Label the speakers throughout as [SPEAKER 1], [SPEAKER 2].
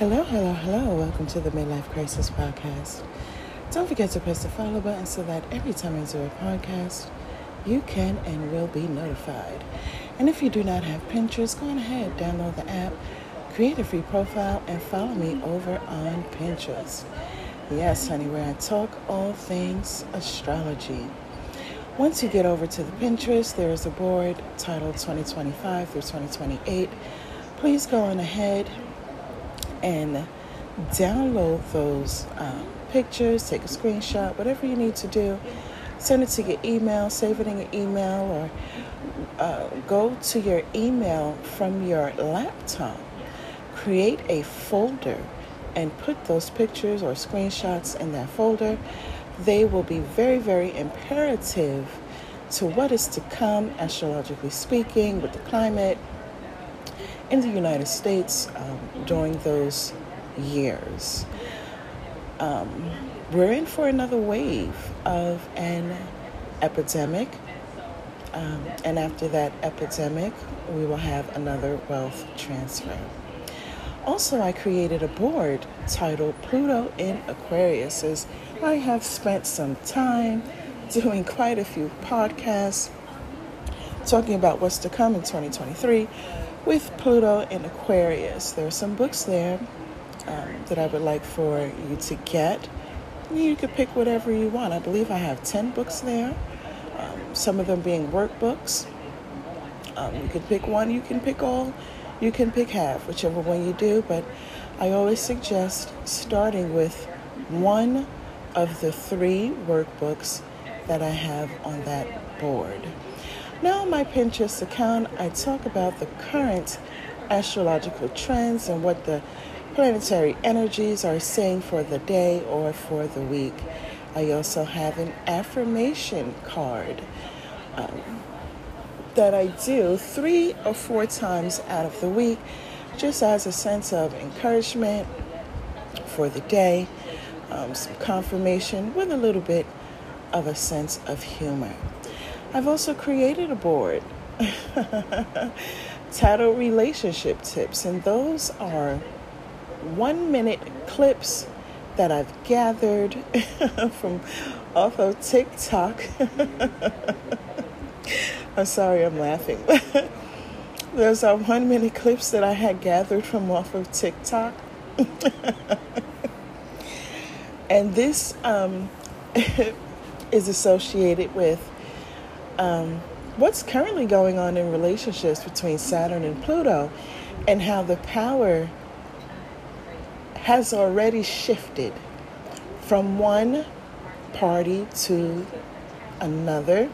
[SPEAKER 1] Hello, hello, hello. Welcome to the Midlife Crisis Podcast. Don't forget to press the follow button so that every time I do a podcast, you can and will be notified. And if you do not have Pinterest, go on ahead, download the app, create a free profile, and follow me over on Pinterest. Yes, honey, where I talk all things astrology. Once you get over to the Pinterest, there is a board titled 2025 through 2028. Please go on ahead and download those um, pictures, take a screenshot, whatever you need to do. Send it to your email, save it in your email, or uh, go to your email from your laptop. Create a folder and put those pictures or screenshots in that folder. They will be very, very imperative to what is to come, astrologically speaking, with the climate in the United States um, during those years. Um, we're in for another wave of an epidemic. Um, and after that epidemic, we will have another wealth transfer. Also, I created a board titled Pluto in Aquarius, as I have spent some time doing quite a few podcasts talking about what's to come in 2023 with Pluto in Aquarius. There are some books there um, that I would like for you to get. You could pick whatever you want. I believe I have 10 books there, um, some of them being workbooks. Um, you can pick one, you can pick all, you can pick half, whichever one you do, but I always suggest starting with one of the three workbooks that I have on that board. Now, on my Pinterest account, I talk about the current astrological trends and what the planetary energies are saying for the day or for the week. I also have an affirmation card um, that I do three or four times out of the week, just as a sense of encouragement for the day, um, some confirmation with a little bit of a sense of humor. I've also created a board titled Relationship Tips, and those are one minute clips that I've gathered from off of TikTok. I'm sorry, I'm laughing. Those are one minute clips that I had gathered from off of TikTok. and this um, is associated with um, what's currently going on in relationships between Saturn and Pluto and how the power has already shifted from one party to another.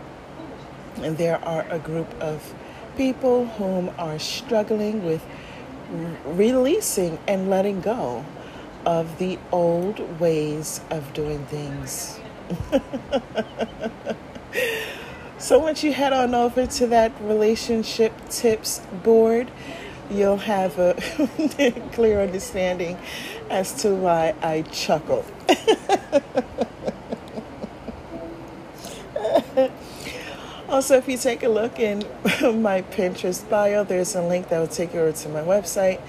[SPEAKER 1] And there are a group of people whom are struggling with releasing and letting go of the old ways of doing things. so once you head on over to that relationship tips board, you'll have a clear understanding as to why I chuckle. also, if you take a look in my Pinterest bio, there's a link that will take you over to my website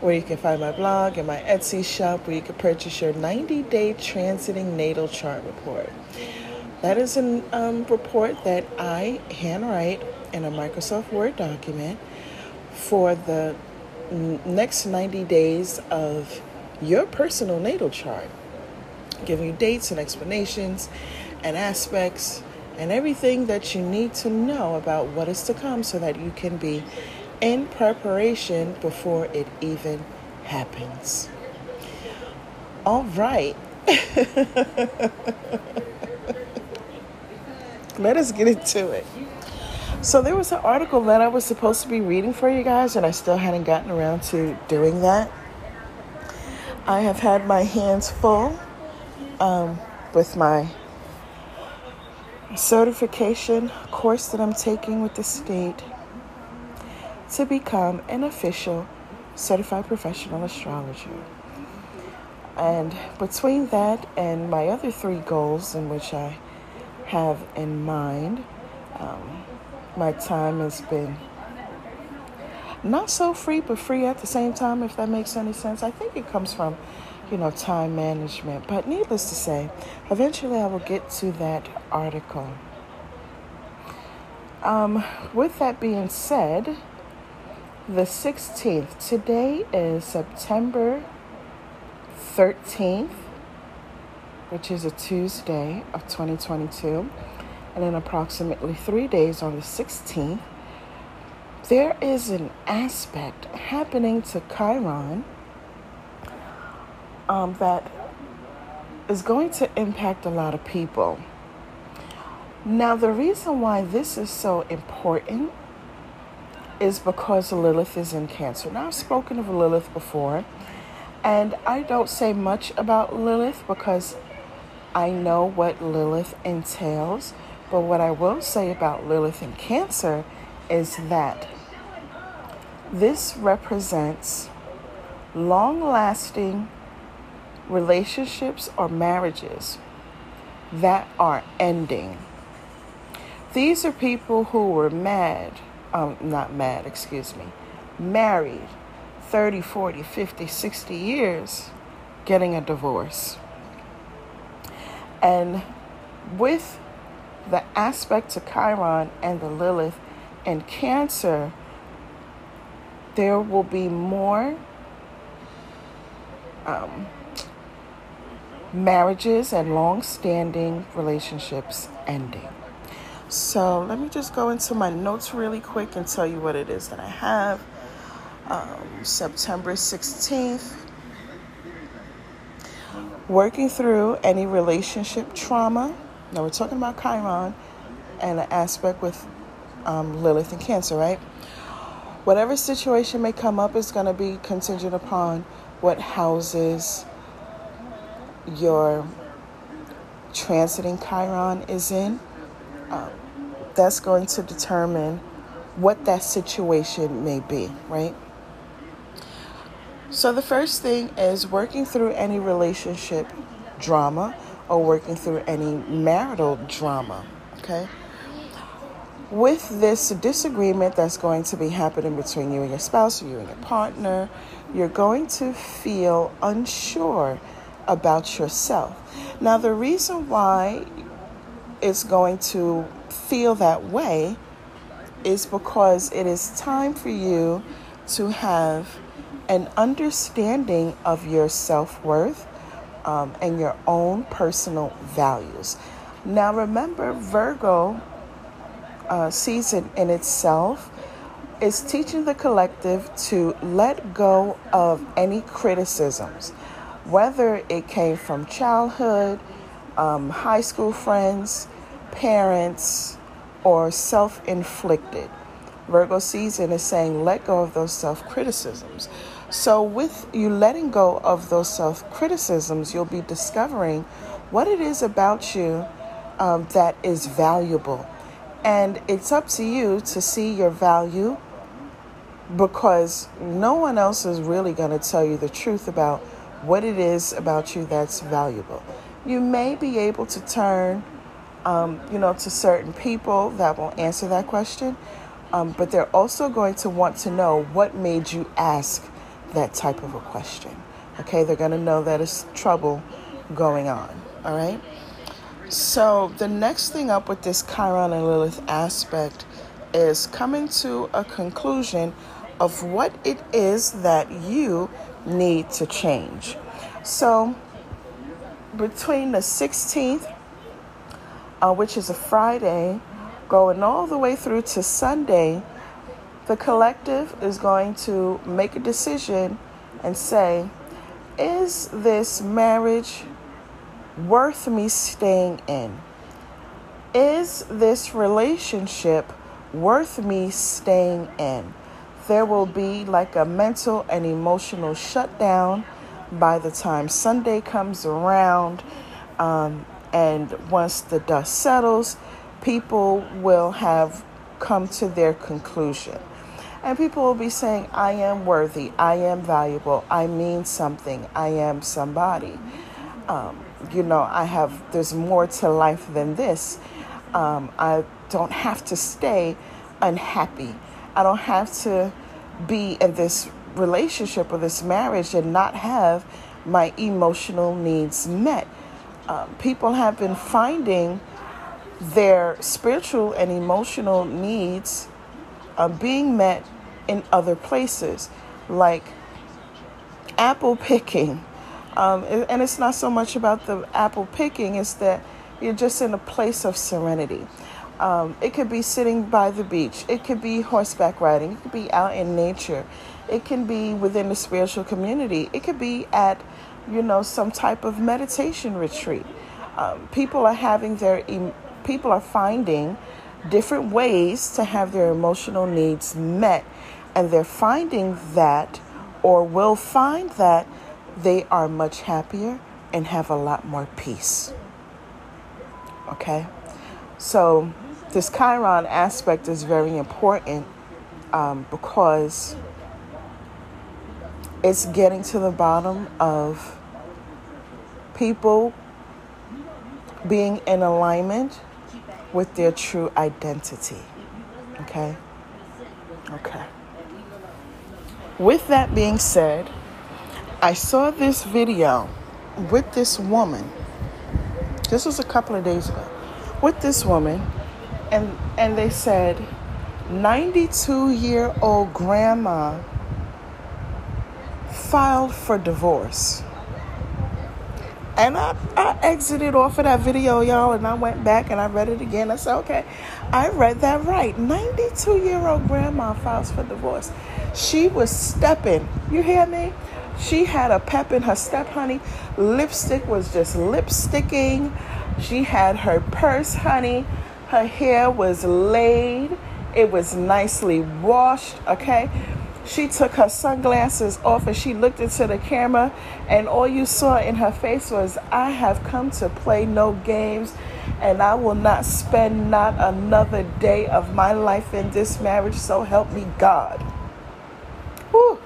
[SPEAKER 1] where you can find my blog and my Etsy shop where you can purchase your 90 day transiting natal chart report. That is a um, report that I handwrite in a Microsoft Word document for the next 90 days of your personal natal chart, giving you dates and explanations and aspects and everything that you need to know about what is to come so that you can be in preparation before it even happens. All right. Let us get into it. So there was an article that I was supposed to be reading for you guys, and I still hadn't gotten around to doing that. I have had my hands full um, with my certification course that I'm taking with the state to become an official certified professional astrologer. And between that and my other three goals, in which I have in mind, um, my time has been not so free, but free at the same time, if that makes any sense. I think it comes from, you know, time management. But needless to say, eventually I will get to that article. Um, with that being said, the 16th, today is September 13th, which is a Tuesday of 2022. And in approximately three days on the 16th, there is an aspect happening to Chiron um, that is going to impact a lot of people. Now, the reason why this is so important is because Lilith is in Cancer. Now, I've spoken of Lilith before, and I don't say much about Lilith because I know what Lilith entails. But what I will say about Lilith and Cancer is that this represents long lasting relationships or marriages that are ending. These are people who were mad, um, not mad, excuse me, married 30, 40, 50, 60 years, getting a divorce. And with the aspect to Chiron and the Lilith and Cancer, there will be more um, marriages and long standing relationships ending. So let me just go into my notes really quick and tell you what it is that I have. Um, September 16th, working through any relationship trauma. Now we're talking about Chiron and an aspect with um, Lilith and Cancer, right? Whatever situation may come up is going to be contingent upon what houses your transiting Chiron is in. Um, that's going to determine what that situation may be, right? So, the first thing is working through any relationship drama or working through any marital drama, okay? With this disagreement that's going to be happening between you and your spouse or you and your partner, you're going to feel unsure about yourself. Now, the reason why it's going to feel that way is because it is time for you to have an understanding of your self worth um, and your own personal values. Now, remember, Virgo uh, season in itself is teaching the collective to let go of any criticisms, whether it came from childhood, um, high school friends, parents, or self inflicted. Virgo season is saying let go of those self criticisms. So, with you letting go of those self criticisms, you'll be discovering what it is about you um, that is valuable. And it's up to you to see your value because no one else is really going to tell you the truth about what it is about you that's valuable. You may be able to turn um, you know, to certain people that will answer that question. Um, but they're also going to want to know what made you ask that type of a question. Okay, they're going to know that it's trouble going on. All right. So the next thing up with this Chiron and Lilith aspect is coming to a conclusion of what it is that you need to change. So between the 16th uh, which is a Friday, going all the way through to Sunday, the collective is going to make a decision and say, is this marriage worth me staying in? Is this relationship worth me staying in? There will be like a mental and emotional shutdown by the time Sunday comes around. Um, and once the dust settles, people will have come to their conclusion. And people will be saying, I am worthy, I am valuable, I mean something, I am somebody. Um, you know, I have, there's more to life than this. Um, I don't have to stay unhappy. I don't have to be in this relationship or this marriage and not have my emotional needs met. Um, people have been finding their spiritual and emotional needs uh, being met in other places, like apple picking. Um, and it's not so much about the apple picking, it's that you're just in a place of serenity. Um, it could be sitting by the beach. It could be horseback riding. It could be out in nature. It can be within the spiritual community. It could be at, you know, some type of meditation retreat. Um, people are having their, people are finding different ways to have their emotional needs met, and they're finding that, or will find that, they are much happier and have a lot more peace. Okay? So, this Chiron aspect is very important um, because it's getting to the bottom of people being in alignment with their true identity. Okay? Okay. With that being said, I saw this video with this woman. This was a couple of days ago. With this woman and and they said 92 year old grandma filed for divorce. And I, I exited off of that video, y'all, and I went back and I read it again. I said, okay, I read that right. 92 year old grandma files for divorce. She was stepping. You hear me? She had a pep in her step, honey. Lipstick was just lipsticking. She had her purse, honey. Her hair was laid, it was nicely washed, okay? She took her sunglasses off and she looked into the camera, and all you saw in her face was, I have come to play no games, and I will not spend not another day of my life in this marriage, so help me God. Whew.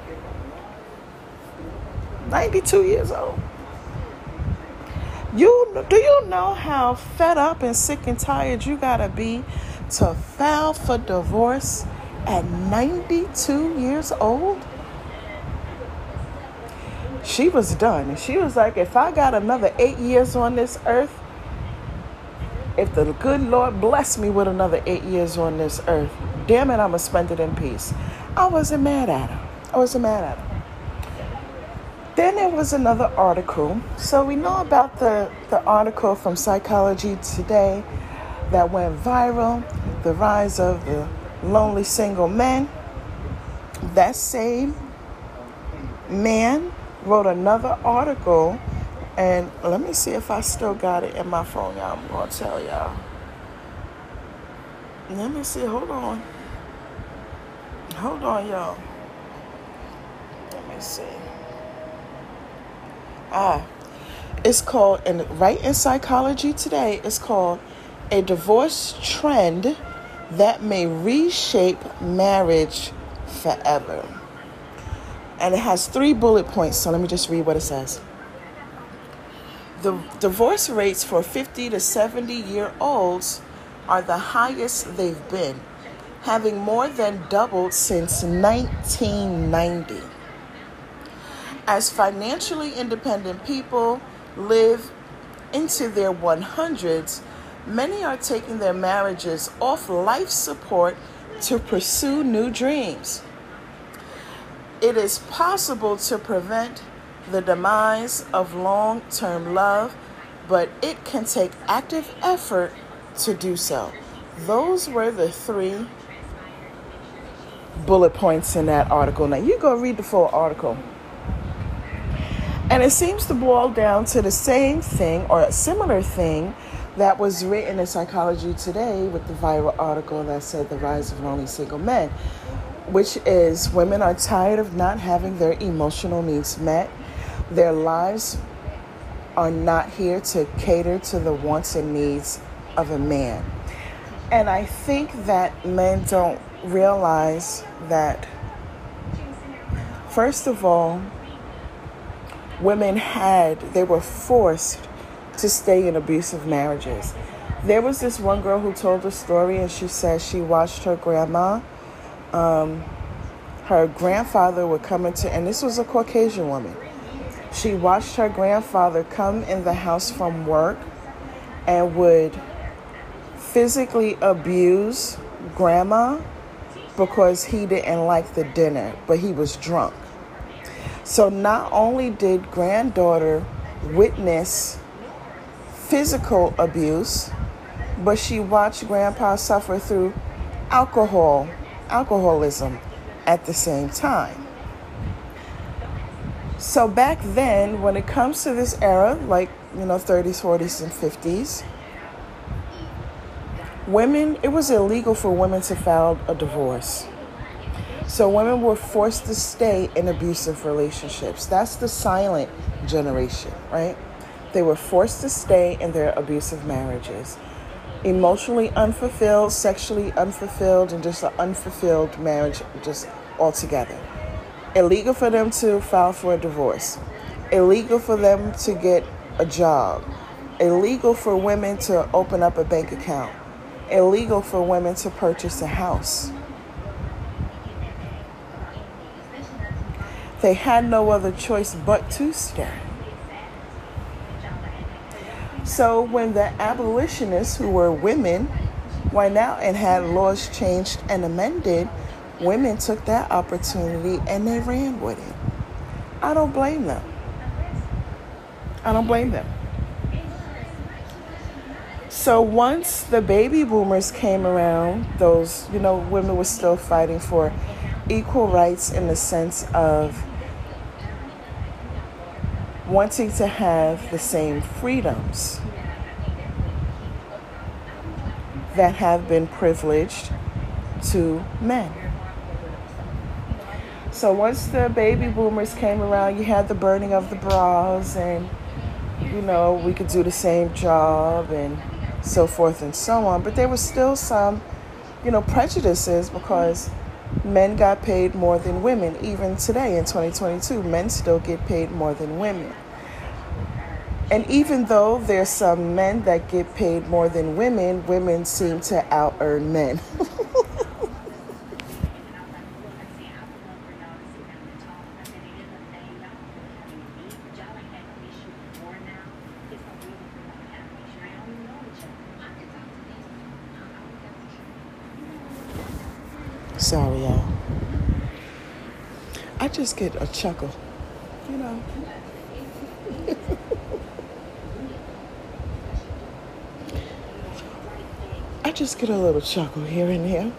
[SPEAKER 1] 92 years old. You do you know how fed up and sick and tired you gotta be to file for divorce at 92 years old? She was done. She was like, if I got another eight years on this earth, if the good Lord bless me with another eight years on this earth, damn it, I'm going to spend it in peace. I wasn't mad at her. I wasn't mad at her. Then there was another article. So we know about the, the article from Psychology Today that went viral the rise of the lonely single men. That same man wrote another article, and let me see if I still got it in my phone, y'all. I'm to tell y'all. Let me see. Hold on. Hold on, y'all. Let me see. Ah, it's called, and right in psychology today, it's called a divorce trend that may reshape marriage forever. And it has three bullet points, so let me just read what it says. The divorce rates for 50 to 70 year olds are the highest they've been, having more than doubled since 1990. As financially independent people live into their 100s, many are taking their marriages off life support to pursue new dreams. It is possible to prevent the demise of long term love, but it can take active effort to do so. Those were the three bullet points in that article. Now, you go read the full article. And it seems to boil down to the same thing or a similar thing that was written in Psychology Today with the viral article that said the rise of lonely single men, which is women are tired of not having their emotional needs met. Their lives are not here to cater to the wants and needs of a man. And I think that men don't realize that, first of all, women had, they were forced to stay in abusive marriages. There was this one girl who told a story, and she said she watched her grandma um, her grandfather would come into, and this was a Caucasian woman. She watched her grandfather come in the house from work and would physically abuse grandma because he didn't like the dinner, but he was drunk. So not only did granddaughter witness physical abuse, but she watched grandpa suffer through alcohol, alcoholism at the same time. So back then, when it comes to this era, like, you know, 30s, 40s, and 50s, women, it was illegal for women to file a divorce. So women were forced to stay in abusive relationships. That's the silent generation, right? They were forced to stay in their abusive marriages. Emotionally unfulfilled, sexually unfulfilled, and just an unfulfilled marriage, just altogether. Illegal for them to file for a divorce. Illegal for them to get a job. Illegal for women to open up a bank account. Illegal for women to purchase a house. They had no other choice but to stay. So when the abolitionists, who were women, went out and had laws changed and amended, women took that opportunity and they ran with it. I don't blame them. I don't blame them. So once the baby boomers came around, those, you know, women were still fighting for equal rights in the sense of wanting to have the same freedoms that have been privileged to men. So once the baby boomers came around, you had the burning of the bras, and you know, we could do the same job and so forth and so on. But there was still some, you know, prejudices because men got paid more than women. Even today in 2022, men still get paid more than women. And even though there's some men that get paid more than women, women seem to out earn men. Sorry, y'all. I just get a chuckle, you know. I just get a little chuckle here and there.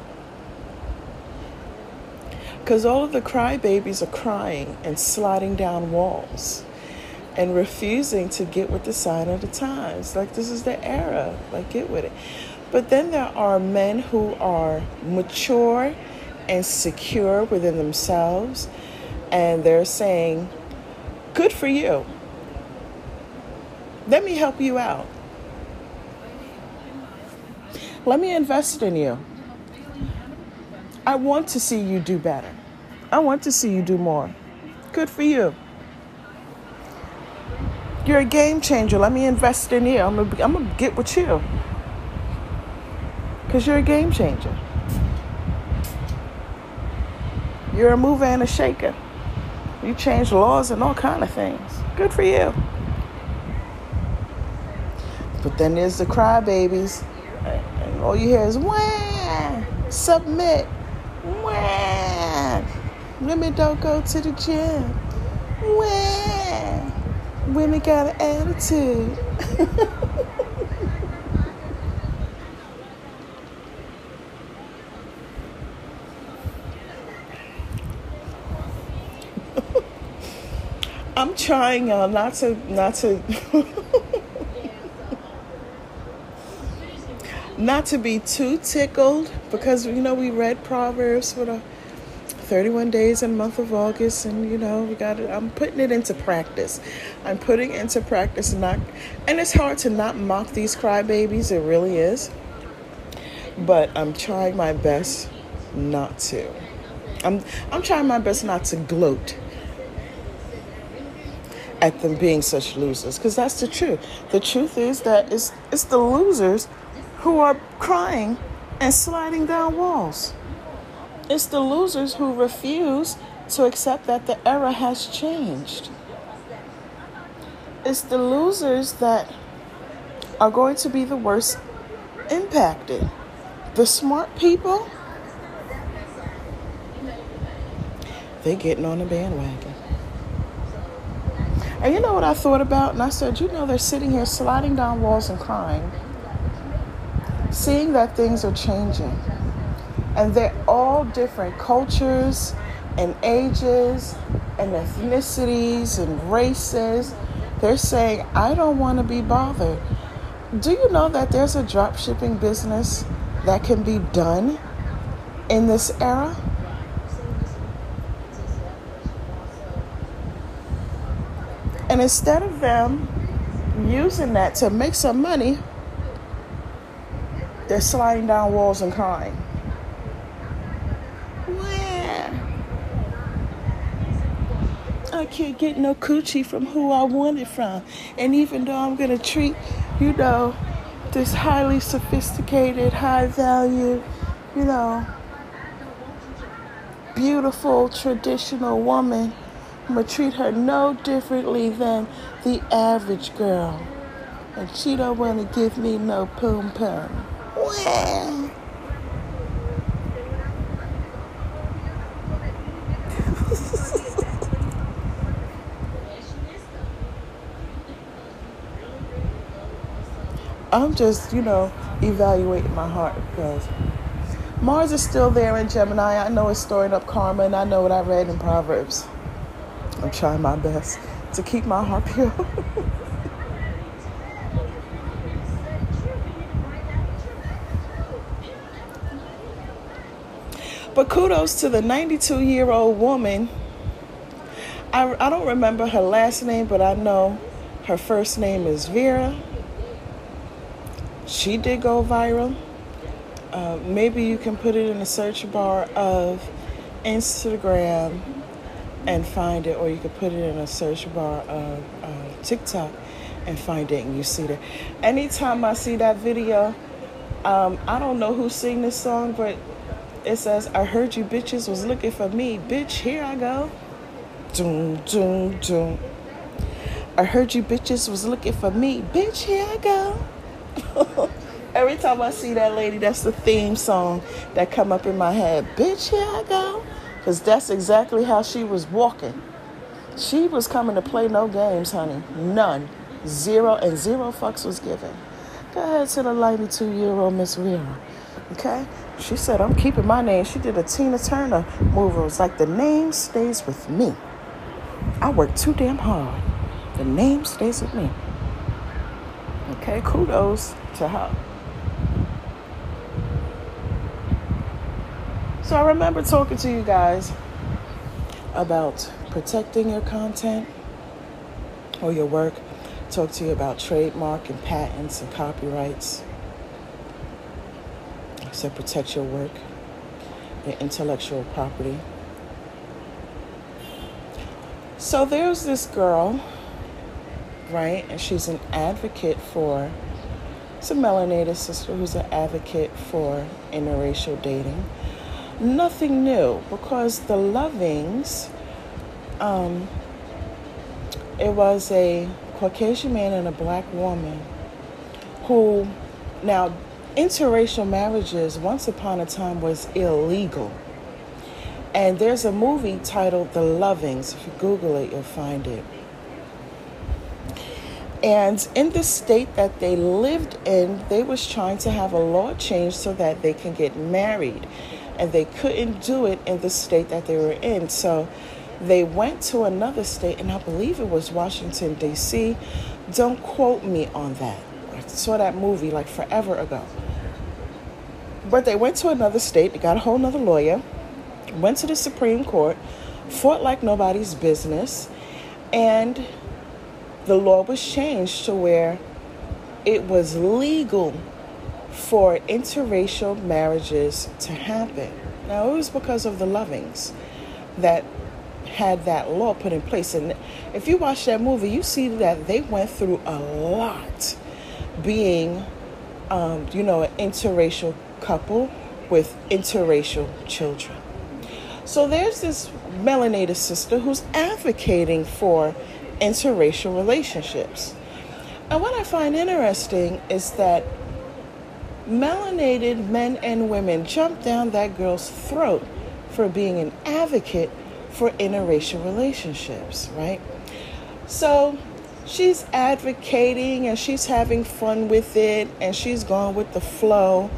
[SPEAKER 1] Because all of the crybabies are crying and sliding down walls and refusing to get with the sign of the times. Like, this is the era. Like, get with it. But then there are men who are mature and secure within themselves, and they're saying, Good for you. Let me help you out. Let me invest in you. I want to see you do better. I want to see you do more. Good for you. You're a game changer. Let me invest in you. I'm gonna, get with you. Because you're a game changer. You're a mover and a shaker. You change laws and all kind of things. Good for you. But then there's the crybabies, and all you hear is wah, submit, wah. Women don't go to the gym. Wah. Women got an attitude. I'm trying uh, not to not to not to be too tickled because you know we read Proverbs for the 31 days in month of August and you know we got it I'm putting it into practice. I'm putting into practice not and it's hard to not mock these crybabies, it really is. But I'm trying my best not to. I'm I'm trying my best not to gloat at them being such losers because that's the truth. The truth is that it's, it's the losers who are crying and sliding down walls. It's the losers who refuse to accept that the era has changed. It's the losers that are going to be the worst impacted. The smart people, they're getting on the bandwagon. And you know what I thought about? And I said, you know, they're sitting here sliding down walls and crying, seeing that things are changing. And they're all different cultures and ages and ethnicities and races. They're saying, I don't want to be bothered. Do you know that there's a drop shipping business that can be done in this era? And instead of them using that to make some money, they're sliding down walls and crying. I can't get no coochie from who I want it from. And even though I'm going to treat, you know, this highly sophisticated, high value, you know, beautiful traditional woman, I'm going to treat her no differently than the average girl. And she don't want to give me no poom poom. Well. I'm just, you know, evaluating my heart because Mars is still there in Gemini. I know it's storing up karma, and I know what I read in Proverbs. I'm trying my best to keep my heart pure. but kudos to the 92 year old woman. I, I don't remember her last name, but I know her first name is Vera she did go viral. Uh, maybe you can put it in the search bar of Instagram and find it, or you could put it in a search bar of uh, TikTok and find it, and you see that. Anytime I see that video, um, I don't know who sing this song, but it says, "I heard you bitches was looking for me, bitch. Here I go." Doom, doom, doom. I heard you bitches was looking for me, bitch. Here I go. Every time I see that lady, that's the theme song that come up in my head. Bitch, here I go. Because that's exactly how she was walking. She was coming to play no games, honey. None. Zero and zero fucks was given. Go ahead to the 92 year old Miss Vera. Okay? She said, I'm keeping my name. She did a Tina Turner move. It was like, the name stays with me. I work too damn hard. The name stays with me. Okay, kudos to her. So I remember talking to you guys about protecting your content or your work. Talk to you about trademark and patents and copyrights. So protect your work, your intellectual property. So there's this girl right? And she's an advocate for, it's a melanated sister who's an advocate for interracial dating. Nothing new because the Lovings, um, it was a Caucasian man and a black woman who, now, interracial marriages once upon a time was illegal. And there's a movie titled The Lovings. If you Google it, you'll find it. And in the state that they lived in, they was trying to have a law change so that they can get married. And they couldn't do it in the state that they were in. So they went to another state, and I believe it was Washington, D.C. Don't quote me on that. I saw that movie like forever ago. But they went to another state, they got a whole nother lawyer, went to the Supreme Court, fought like nobody's business, and the law was changed to where it was legal for interracial marriages to happen. Now, it was because of the Lovings that had that law put in place. And if you watch that movie, you see that they went through a lot being, um, you know, an interracial couple with interracial children. So there's this melanated sister who's advocating for interracial relationships. And what I find interesting is that melanated men and women jump down that girl's throat for being an advocate for interracial relationships, right? So she's advocating and she's having fun with it and she's going with the flow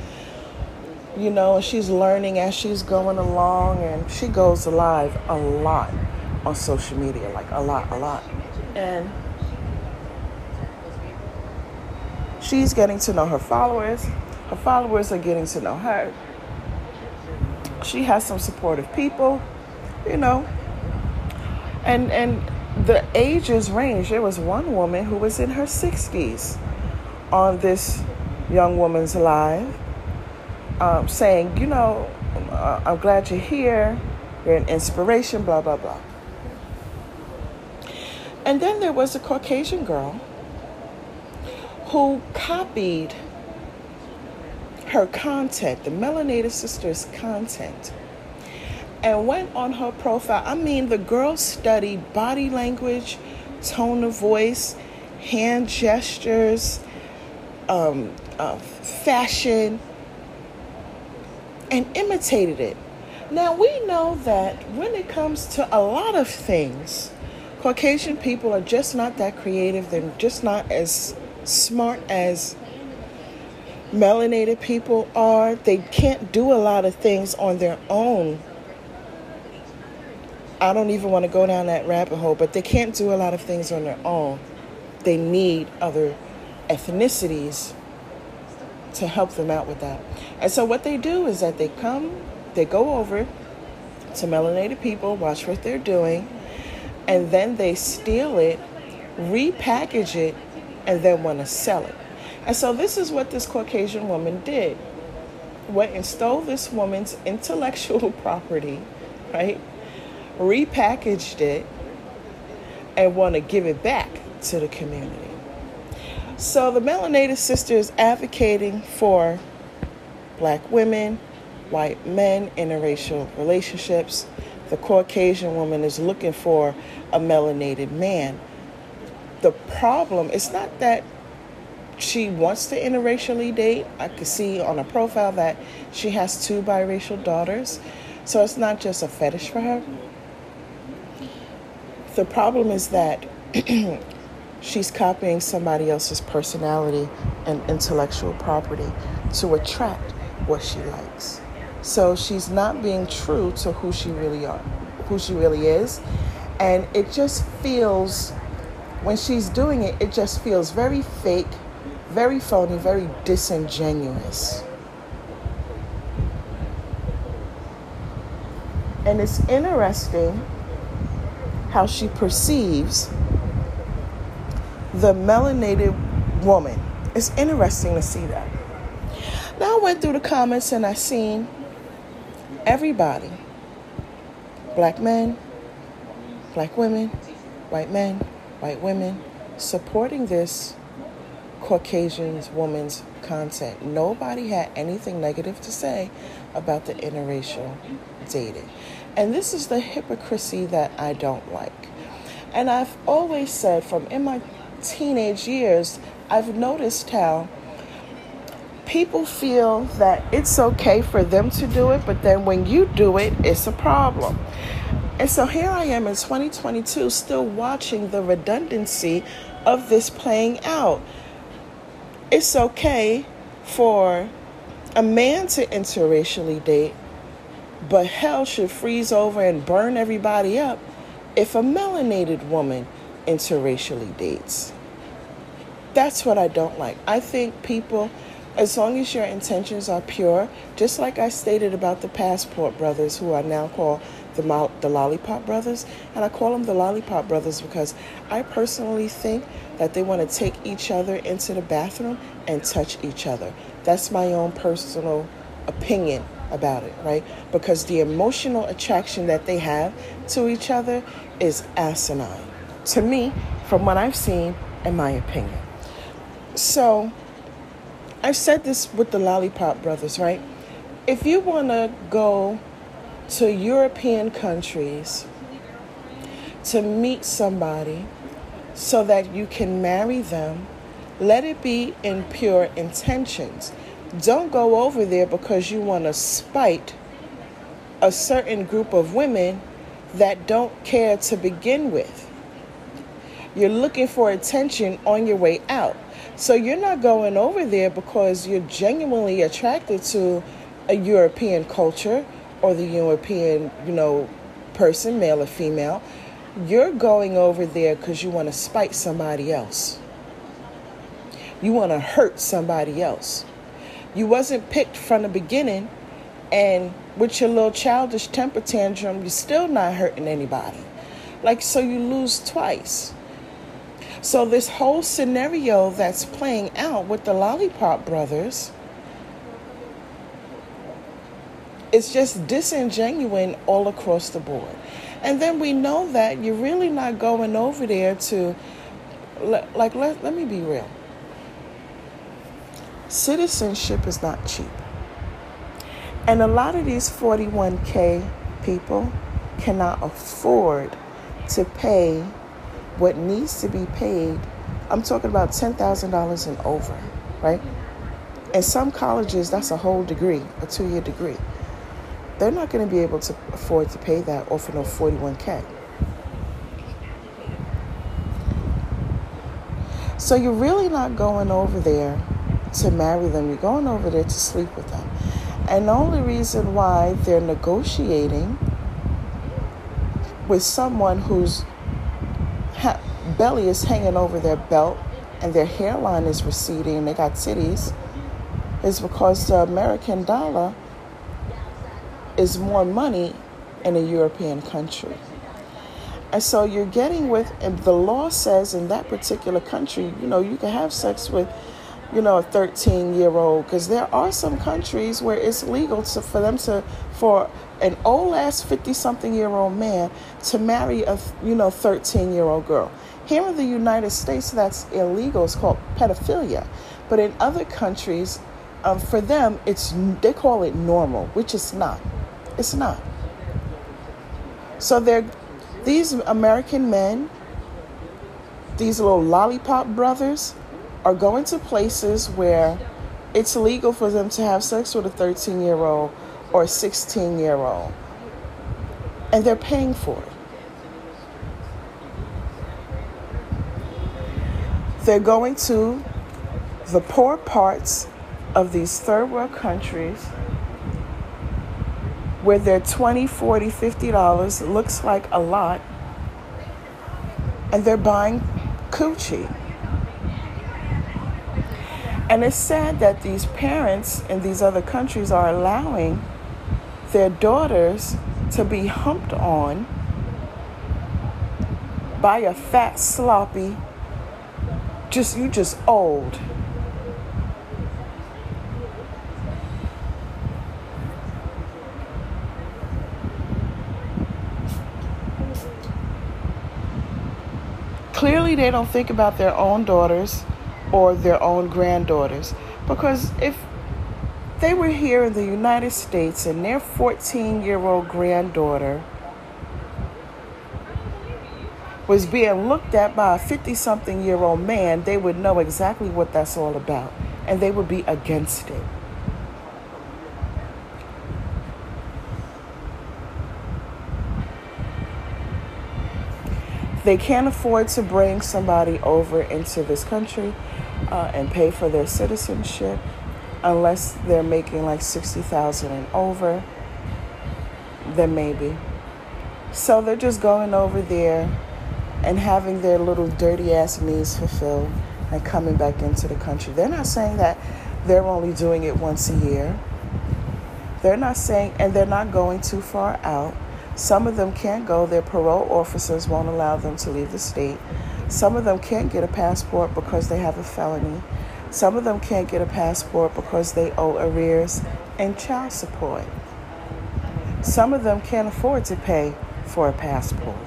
[SPEAKER 1] you know, she's learning as she's going along, and she goes live a lot on social media, like a lot, a lot. And she's getting to know her followers. Her followers are getting to know her. She has some supportive people, you know. And and the ages range. There was one woman who was in her 60s on this young woman's live um, saying, you know, uh, I'm glad you're here, you're an inspiration, blah, blah, blah. And then there was a Caucasian girl who copied her content, the Melanated Sisters content, and went on her profile. I mean, the girl studied body language, tone of voice, hand gestures, um, uh, fashion, and imitated it. Now, we know that when it comes to a lot of things, Caucasian people are just not that creative. They're just not as smart as melanated people are. They can't do a lot of things on their own. I don't even want to go down that rabbit hole, but they can't do a lot of things on their own. They need other ethnicities to help them out with that. And so what they do is that they come, they go over to melanated people, watch what they're doing, and then they steal it, repackage it, and then want to sell it. And so this is what this Caucasian woman did. Went and stole this woman's intellectual property, right? Repackaged it and want to give it back to the community. So the Melanated Sister is advocating for black women, white men, interracial relationships. The Caucasian woman is looking for a melanated man. The problem is not that she wants to interracially date. I could see on her profile that she has two biracial daughters. So it's not just a fetish for her. The problem is that she's copying somebody else's personality and intellectual property to attract what she likes. So she's not being true to who she really are, who she really is. And it just feels when she's doing it, it just feels very fake, very phony, very disingenuous. And it's interesting how she perceives the melanated woman. It's interesting to see that. Now I went through the comments and I seen everybody black men, black women, white men, white women supporting this Caucasian woman's content. Nobody had anything negative to say about the interracial dating. And this is the hypocrisy that I don't like. And I've always said from in my teenage years, I've noticed how people feel that it's okay for them to do it, but then when you do it, it's a problem. And so here I am in 2022 still watching the redundancy of this playing out. It's okay for a man to interracially date, but hell should freeze over and burn everybody up if a melanated woman interracially dates. That's what I don't like. I think people, as long as your intentions are pure, just like I stated about the Passport Brothers, who are now called the, the Lollipop Brothers, and I call them the Lollipop Brothers because I personally think that they want to take each other into the bathroom and touch each other. That's my own personal opinion about it, right? Because the emotional attraction that they have to each other is asinine to me, from what I've seen, in my opinion. So, I've said this with the Lollipop Brothers, right? If you want to go to European countries to meet somebody so that you can marry them. Let it be in pure intentions. Don't go over there because you want to spite a certain group of women that don't care to begin with. You're looking for attention on your way out. So you're not going over there because you're genuinely attracted to a European culture or the European, you know, person, male or female. You're going over there because you want to spite somebody else. You want to hurt somebody else. You wasn't picked from the beginning and with your little childish temper tantrum, you're still not hurting anybody. Like so you lose twice. So, this whole scenario that's playing out with the Lollipop Brothers is just disingenuine all across the board. And then we know that you're really not going over there to, like, let, let me be real. Citizenship is not cheap. And a lot of these 41K people cannot afford to pay what needs to be paid, I'm talking about $10,000 and over, right? In some colleges, that's a whole degree, a two year degree. They're not going to be able to afford to pay that off of no 41K. So you're really not going over there to marry them, you're going over there to sleep with them. And the only reason why they're negotiating with someone who's ha- belly is hanging over their belt and their hairline is receding and they got titties is because the American dollar is more money in a European country. And so you're getting with, and the law says in that particular country, you know, you can have sex with, you know, a 13 year old, because there are some countries where it's legal to, for them to, for an old ass 50 something year old man to marry a you know 13 year old girl. Here in the united states that's illegal. It's called pedophilia. But in other countries um, for them it's they call it normal which is not it's not so they're these american men these little lollipop brothers are going to places where it's legal for them to have sex with a 13 year old or a 16 year old. And they're paying for it. They're going to the poor parts of these third world countries where their 20, 40, 50 dollars looks like a lot and they're buying coochie. And it's sad that these parents in these other countries are allowing their daughters to be humped on by a fat, sloppy, just you just old. Clearly, they don't think about their own daughters or their own granddaughters because if they were here in the United States, and their 14 year old granddaughter was being looked at by a 50 something year old man. They would know exactly what that's all about, and they would be against it. They can't afford to bring somebody over into this country uh, and pay for their citizenship unless they're making like 60,000 and over, then maybe. So they're just going over there and having their little dirty ass needs fulfilled and coming back into the country. They're not saying that they're only doing it once a year. They're not saying, and they're not going too far out. Some of them can't go. Their parole officers won't allow them to leave the state. Some of them can't get a passport because they have a felony. Some of them can't get a passport because they owe arrears and child support. Some of them can't afford to pay for a passport.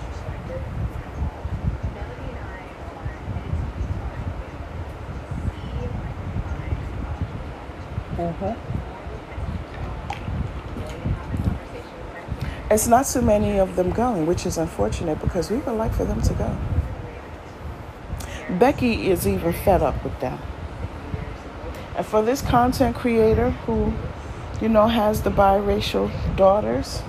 [SPEAKER 1] It's not too many of them going, which is unfortunate because we would like for them to go. Becky is even fed up with them. And for this content creator who, you know, has the biracial daughters,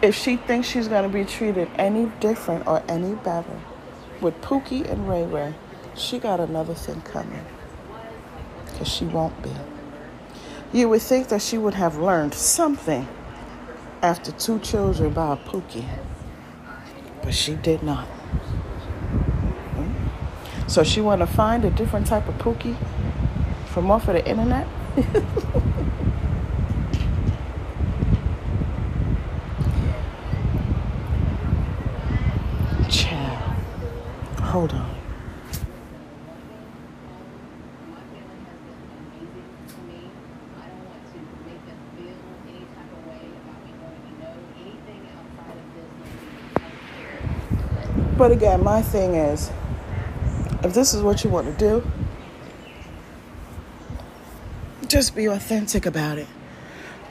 [SPEAKER 1] if she thinks she's going to be treated any different or any better with Pookie and Ray Ray, she got another thing coming. Because she won't be. You would think that she would have learned something after two children by a Pookie, but she did not. Hmm? So she want to find a different type of Pookie from off of the internet. Child, hold on. But again, my thing is if this is what you want to do, just be authentic about it.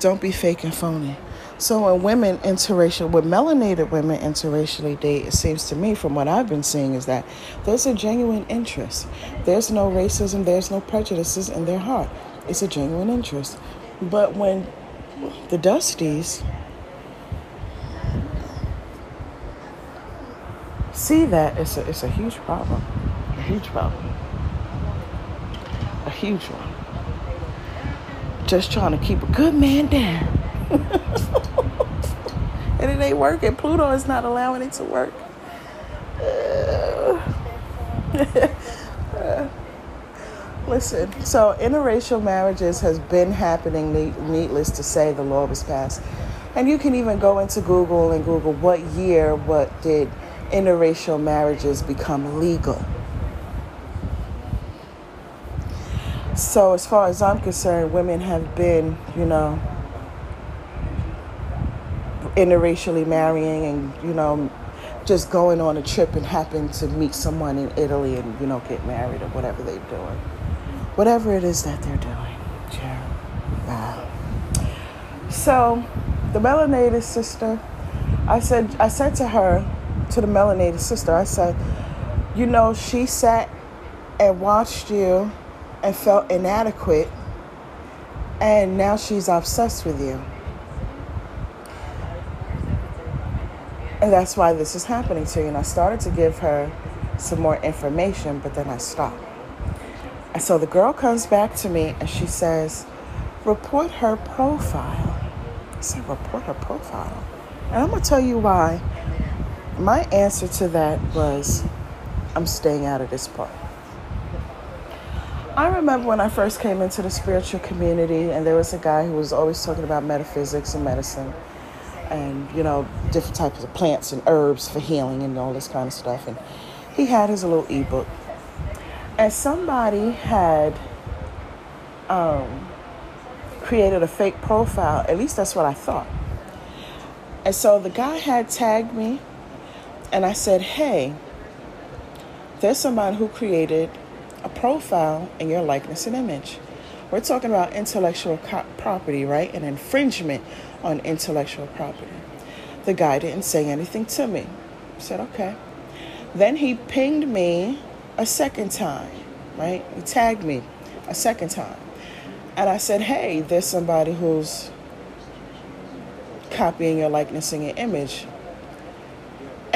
[SPEAKER 1] Don't be fake and phony. So when women interracial, when melanated women interracially date, it seems to me from what I've been seeing is that there's a genuine interest. There's no racism, there's no prejudices in their heart. It's a genuine interest. But when the Dusties see that, it's a, it's a huge problem. A huge problem. A huge one. Just trying to keep a good man down. and it ain't working. Pluto is not allowing it to work. listen, so interracial marriages has been happening, needless to say, the law was passed. And you can even go into Google and Google what year, what did interracial marriages become legal. So, as far as I'm concerned, women have been, you know, interracially marrying and, you know, just going on a trip and happen to meet someone in Italy and, you know, get married or whatever they're doing. Whatever it is that they're doing. Yeah. So, the melanated sister, I said, I said to her, to the melanated sister, I said, you know, she sat and watched you and felt inadequate, and now she's obsessed with you. And that's why this is happening to you. And I started to give her some more information, but then I stopped. And so the girl comes back to me and she says, Report her profile. I said, Report her profile. And I'm going to tell you why my answer to that was I'm staying out of this part. I remember when I first came into the spiritual community, and there was a guy who was always talking about metaphysics and medicine and, you know, different types of plants and herbs for healing and all this kind of stuff. And he had his little ebook. And somebody had um, created a fake profile, at least that's what I thought. And so the guy had tagged me and I said, hey, there's somebody who created a profile in your likeness and image. We're talking about intellectual co- property, right? An infringement on intellectual property. The guy didn't say anything to me. I said, okay. Then he pinged me a second time, right? He tagged me a second time. And I said, hey, there's somebody who's copying your likeness and your image.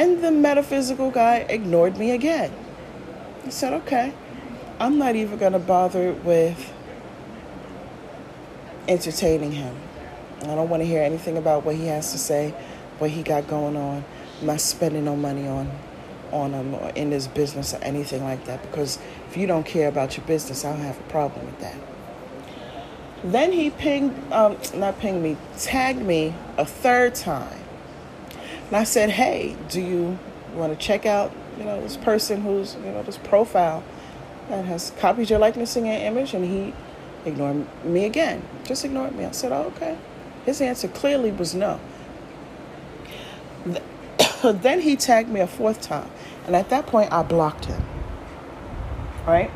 [SPEAKER 1] And the metaphysical guy ignored me again. He said, okay, I'm not even going to bother with entertaining him. I don't want to hear anything about what he has to say, what he got going on. I'm not spending no money on on him or in his business or anything like that because if you don't care about your business, I don't have a problem with that. Then he pinged, um, not pinged me, tagged me a third time. And I said, hey, do you want to check out, you know, this person who's, you know, this profile that has copied your likeness and your image? And he ignored me again. Just ignored me. I said, oh, okay. His answer clearly was no. then he tagged me a fourth time. And at that point, I blocked him. Right?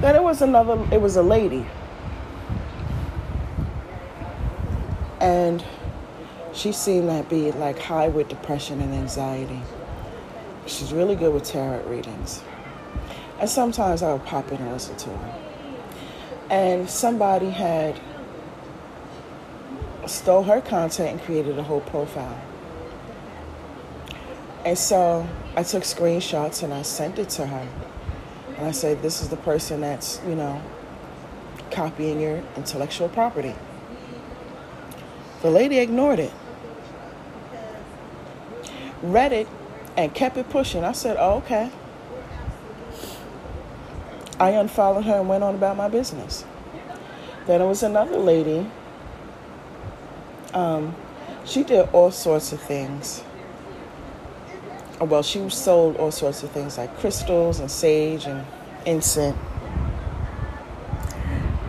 [SPEAKER 1] Then it was another, it was a lady. And she seemed to be like high with depression and anxiety. She's really good with tarot readings. And sometimes I would pop in and listen to her. And somebody had stole her content and created a whole profile. And so I took screenshots and I sent it to her. And I said, This is the person that's, you know, copying your intellectual property. The lady ignored it, read it, and kept it pushing. I said, oh, okay. I unfollowed her and went on about my business. Then there was another lady. Um, she did all sorts of things. Well, she sold all sorts of things like crystals and sage and incense.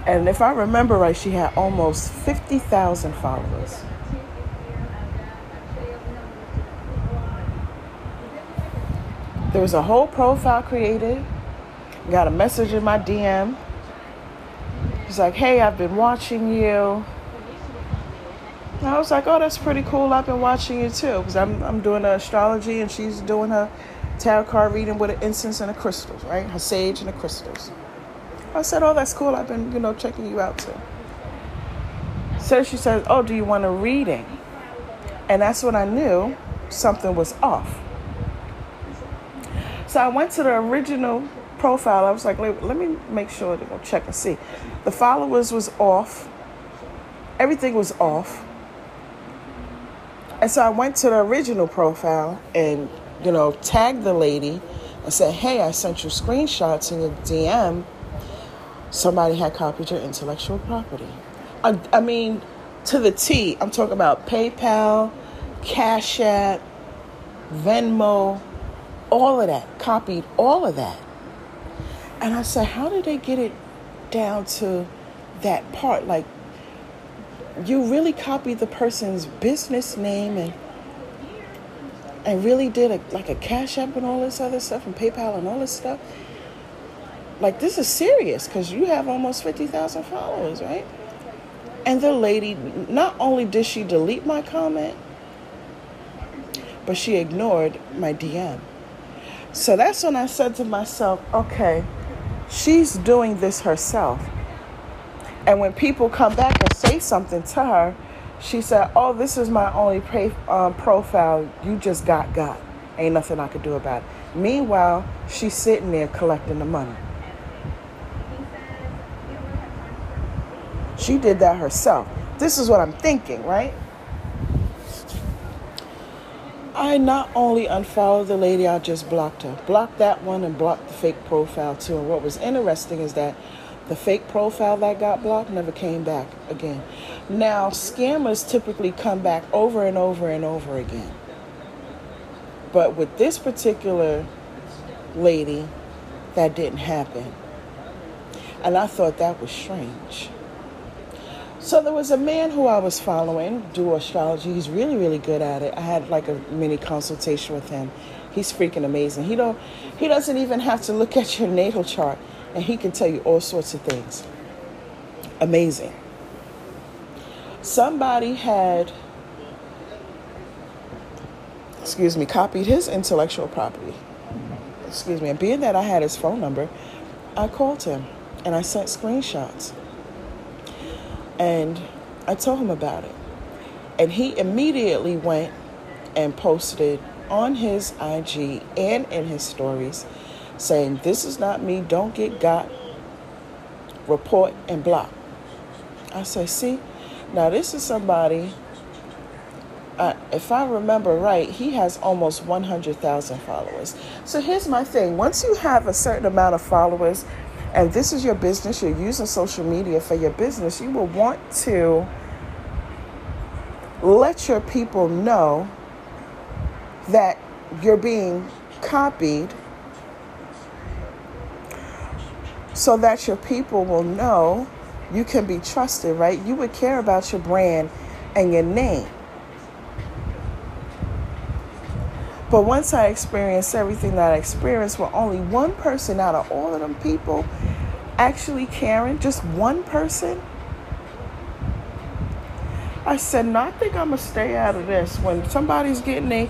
[SPEAKER 1] And if I remember right, she had almost 50,000 followers. There was a whole profile created. Got a message in my DM. She's like, hey, I've been watching you. And I was like, oh, that's pretty cool. I've been watching you too. Because I'm, I'm doing astrology and she's doing her tarot card reading with an incense and the crystals, right? Her sage and the crystals. I said, oh, that's cool. I've been, you know, checking you out too. So she says, oh, do you want a reading? And that's when I knew something was off. So I went to the original profile. I was like, let, me make sure to go check and see. The followers was off. Everything was off. And so I went to the original profile and, you know, tagged the lady and said, hey, I sent you screenshots in your DM somebody had copied your intellectual property. I, I mean, to the T. I'm talking about PayPal, Cash App, Venmo, all of that. Copied all of that. And I said, how did they get it down to that part? Like, you really copied the person's business name and and really did a like a cash app and all this other stuff and PayPal and all this stuff like this is serious because you have almost 50,000 followers, right? And the lady, not only did she delete my comment, but she ignored my DM. So that's when I said to myself, okay, she's doing this herself. And when people come back and say something to her, she said, oh, this is my only pay, um, profile. You just got got. Ain't nothing I could do about it. Meanwhile, she's sitting there collecting the money. She did that herself. This is what I'm thinking, right? I not only unfollowed the lady, I just blocked her. Blocked that one and blocked the fake profile too. And what was interesting is that the fake profile that got blocked never came back again. Now, scammers typically come back over and over and over again. But with this particular lady, that didn't happen. And I thought that was strange. So there was a man who I was following do astrology. He's really, really good at it. I had like a mini consultation with him. He's freaking amazing. He don't he doesn't even have to look at your natal chart and he can tell you all sorts of things. Amazing. Somebody had excuse me, copied his intellectual property. Excuse me, and being that I had his phone number, I called him and I sent screenshots. And I told him about it. And he immediately went and posted on his IG and in his stories saying, This is not me, don't get got, report and block. I said, See, now this is somebody, uh, if I remember right, he has almost 100,000 followers. So here's my thing once you have a certain amount of followers, and this is your business, you're using social media for your business, you will want to let your people know that you're being copied so that your people will know you can be trusted, right? You would care about your brand and your name. But once I experienced everything that I experienced with only one person out of all of them people, actually caring, just one person. I said, no, I think I'm gonna stay out of this. When somebody's getting a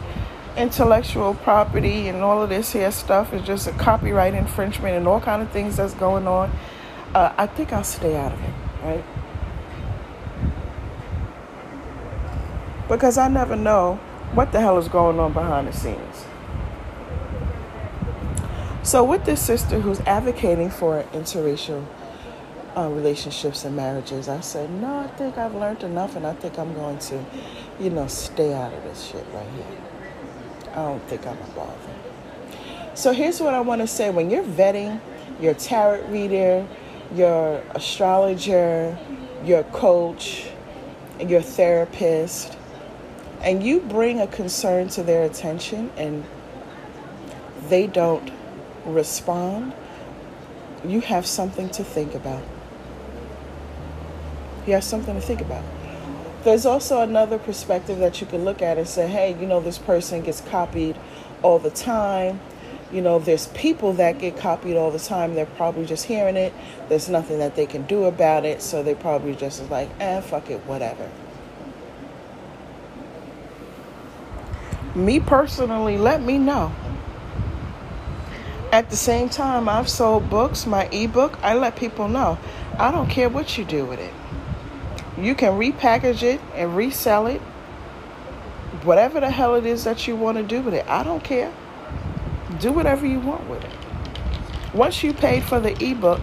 [SPEAKER 1] intellectual property and all of this here stuff is just a copyright infringement and all kind of things that's going on, uh, I think I'll stay out of it, right? Because I never know what the hell is going on behind the scenes. So, with this sister who's advocating for interracial uh, relationships and marriages, I said, no, I think I've learned enough and I think I'm going to, you know, stay out of this shit right here. I don't think I'm involved. So, here's what I want to say when you're vetting your tarot reader, your astrologer, your coach, your therapist, and you bring a concern to their attention and they don't respond, you have something to think about. You have something to think about. There's also another perspective that you can look at and say, hey, you know, this person gets copied all the time. You know, there's people that get copied all the time. They're probably just hearing it. There's nothing that they can do about it. So they probably just is like, eh, fuck it, whatever. Me personally, let me know. At the same time, I've sold books, my ebook. I let people know I don't care what you do with it. You can repackage it and resell it. Whatever the hell it is that you want to do with it, I don't care. Do whatever you want with it. Once you paid for the ebook,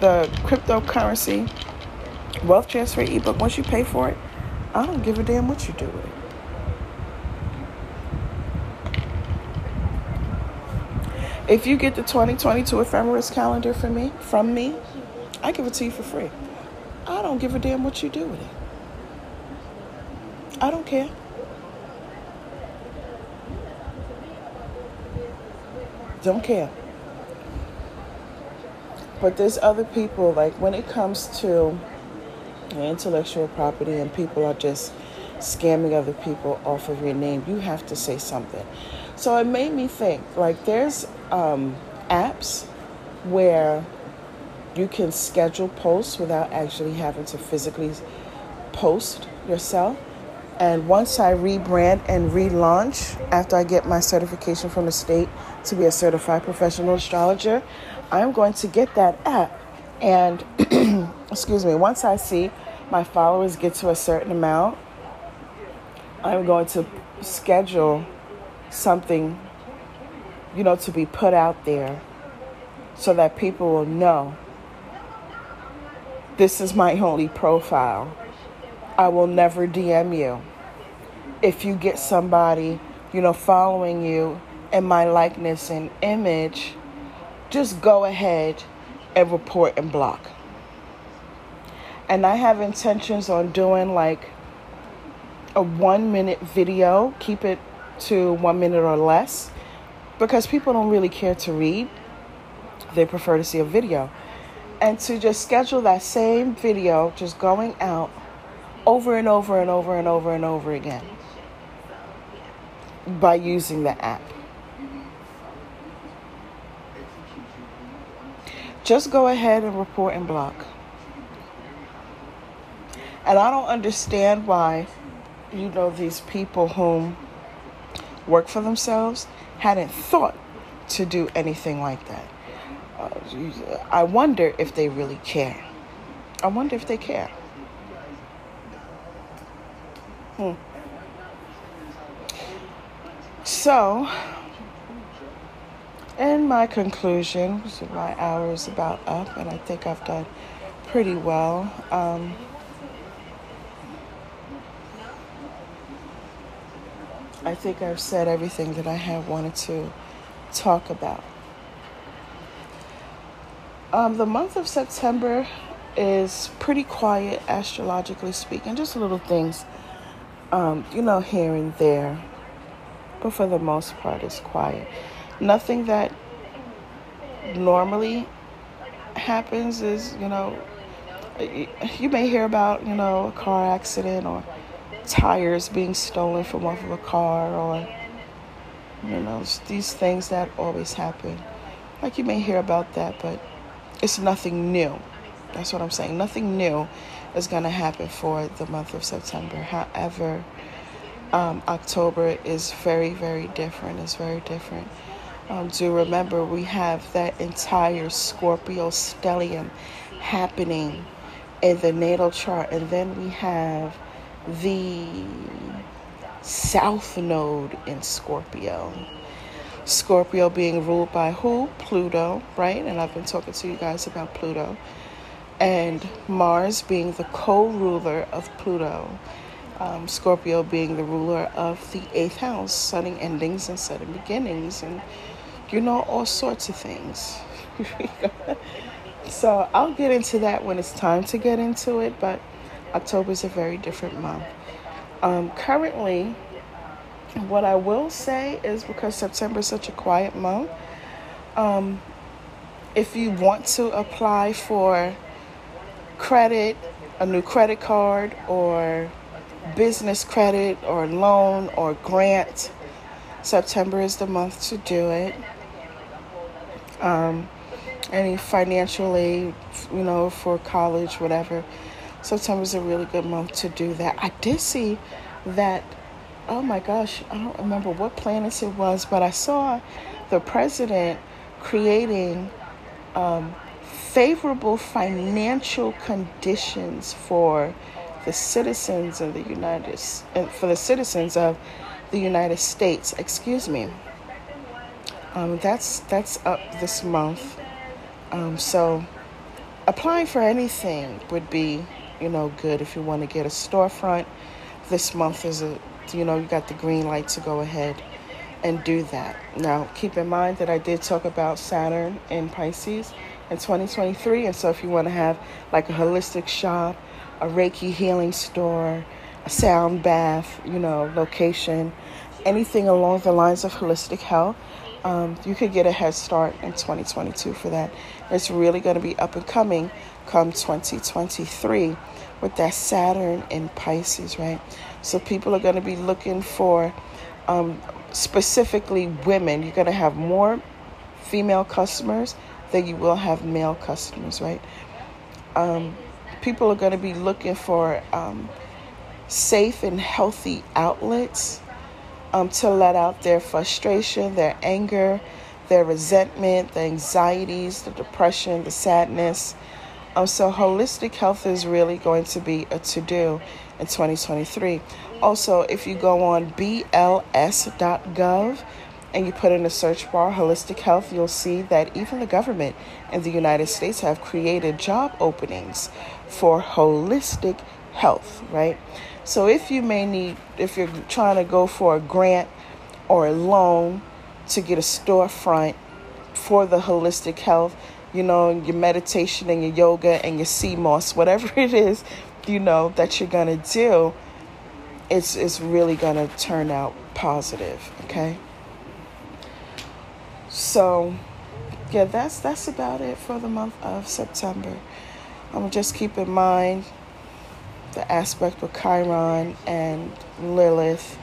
[SPEAKER 1] the cryptocurrency wealth transfer ebook, once you pay for it, I don't give a damn what you do with it. If you get the 2022 ephemeris calendar for me, from me, I give it to you for free. I don't give a damn what you do with it. I don't care. Don't care. But there's other people, like when it comes to intellectual property and people are just scamming other people off of your name, you have to say something. So it made me think like there's um, apps where you can schedule posts without actually having to physically post yourself. And once I rebrand and relaunch after I get my certification from the state to be a certified professional astrologer, I'm going to get that app. And excuse me, once I see my followers get to a certain amount, I'm going to schedule something, you know, to be put out there so that people will know this is my only profile. I will never DM you. If you get somebody, you know, following you in my likeness and image, just go ahead and report and block. And I have intentions on doing like a one minute video, keep it to one minute or less because people don't really care to read. They prefer to see a video. And to just schedule that same video just going out over and over and over and over and over again by using the app. Just go ahead and report and block. And I don't understand why, you know, these people whom work for themselves hadn't thought to do anything like that. Uh, I wonder if they really care. I wonder if they care. Hmm. So, in my conclusion, my hour is about up, and I think I've done pretty well. Um, I think I've said everything that I have wanted to talk about. Um, the month of September is pretty quiet, astrologically speaking, just little things, um, you know, here and there. But for the most part, it's quiet. Nothing that normally happens is, you know, you may hear about, you know, a car accident or tires being stolen from off of a car or you know these things that always happen like you may hear about that but it's nothing new. That's what I'm saying. Nothing new is going to happen for the month of September. However, um, October is very, very different. It's very different. Um, do remember we have that entire Scorpio stellium happening in the natal chart, and then we have the South Node in Scorpio. Scorpio being ruled by who? Pluto, right? And I've been talking to you guys about Pluto. And Mars being the co ruler of Pluto. Um, Scorpio being the ruler of the eighth house, sudden endings and sudden beginnings, and you know, all sorts of things. so I'll get into that when it's time to get into it, but October is a very different month. Um, currently, what I will say is because September is such a quiet month, um, if you want to apply for credit, a new credit card, or business credit, or loan, or grant, September is the month to do it. Um, any financial aid, you know, for college, whatever. September is a really good month to do that. I did see that oh my gosh, I don't remember what planets it was, but I saw the president creating um, favorable financial conditions for the citizens of the United uh, for the citizens of the United States. Excuse me. Um, that's that's up this month. Um, so applying for anything would be, you know, good if you want to get a storefront. This month is a you know, you got the green light to go ahead and do that. Now, keep in mind that I did talk about Saturn in Pisces in 2023. And so, if you want to have like a holistic shop, a Reiki healing store, a sound bath, you know, location, anything along the lines of holistic health, um, you could get a head start in 2022 for that. It's really going to be up and coming come 2023 with that Saturn in Pisces, right? So people are going to be looking for um, specifically women. You're going to have more female customers than you will have male customers, right? Um, people are going to be looking for um, safe and healthy outlets um, to let out their frustration, their anger, their resentment, the anxieties, the depression, the sadness. Um, so, holistic health is really going to be a to do in 2023. Also, if you go on bls.gov and you put in the search bar holistic health, you'll see that even the government in the United States have created job openings for holistic health, right? So if you may need, if you're trying to go for a grant or a loan to get a storefront for the holistic health, you know, your meditation and your yoga and your sea moss, whatever it is, you know, that you're going to do, it's, it's really going to turn out positive, okay? So, yeah, that's that's about it for the month of September. I'm um, just keep in mind the aspect with Chiron and Lilith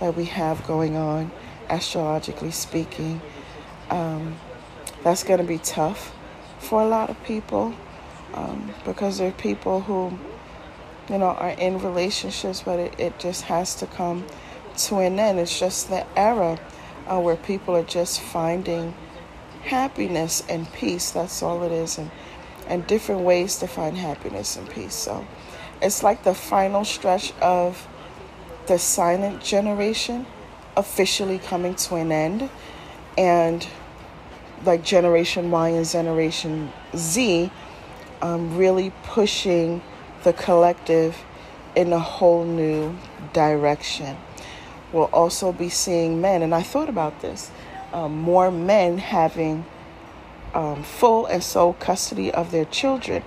[SPEAKER 1] that we have going on, astrologically speaking. Um, that's going to be tough for a lot of people um, because there are people who, you know, are in relationships, but it, it just has to come to an end. It's just the era uh, where people are just finding happiness and peace. That's all it is, and and different ways to find happiness and peace. So it's like the final stretch of the silent generation officially coming to an end and like generation y and generation z um, really pushing the collective in a whole new direction. We'll also be seeing men and i thought about this um, more men having um, full and sole custody of their children.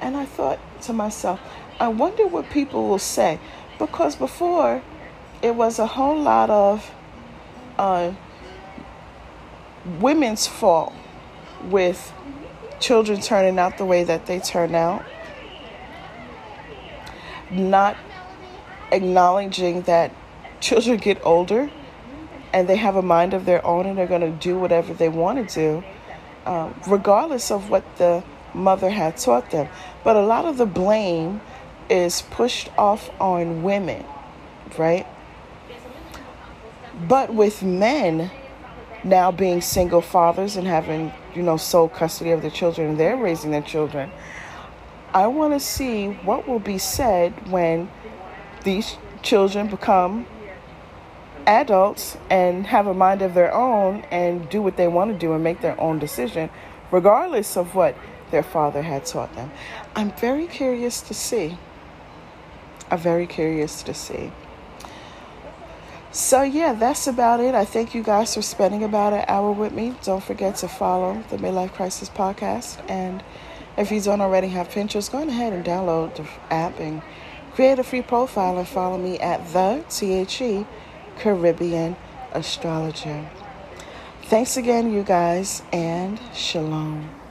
[SPEAKER 1] And i thought to myself I wonder what people will say. Because before it was a whole lot of uh, women's fault with children turning out the way that they turn out, not acknowledging that children get older and they have a mind of their own and they're going to do whatever they want to do, um, regardless of what the mother had taught them. But a lot of the blame is pushed off on women, right? But with men now being single fathers and having, you know, sole custody of their children and they're raising their children, I want to see what will be said when these children become adults and have a mind of their own and do what they want to do and make their own decision, regardless of what their father had taught them. I'm very curious to see. I'm very curious to see. So, yeah, that's about it. I thank you guys for spending about an hour with me. Don't forget to follow the Midlife Crisis Podcast. And if you don't already have Pinterest, go ahead and download the app and create a free profile and follow me at the THE Caribbean Astrologer. Thanks again, you guys, and shalom.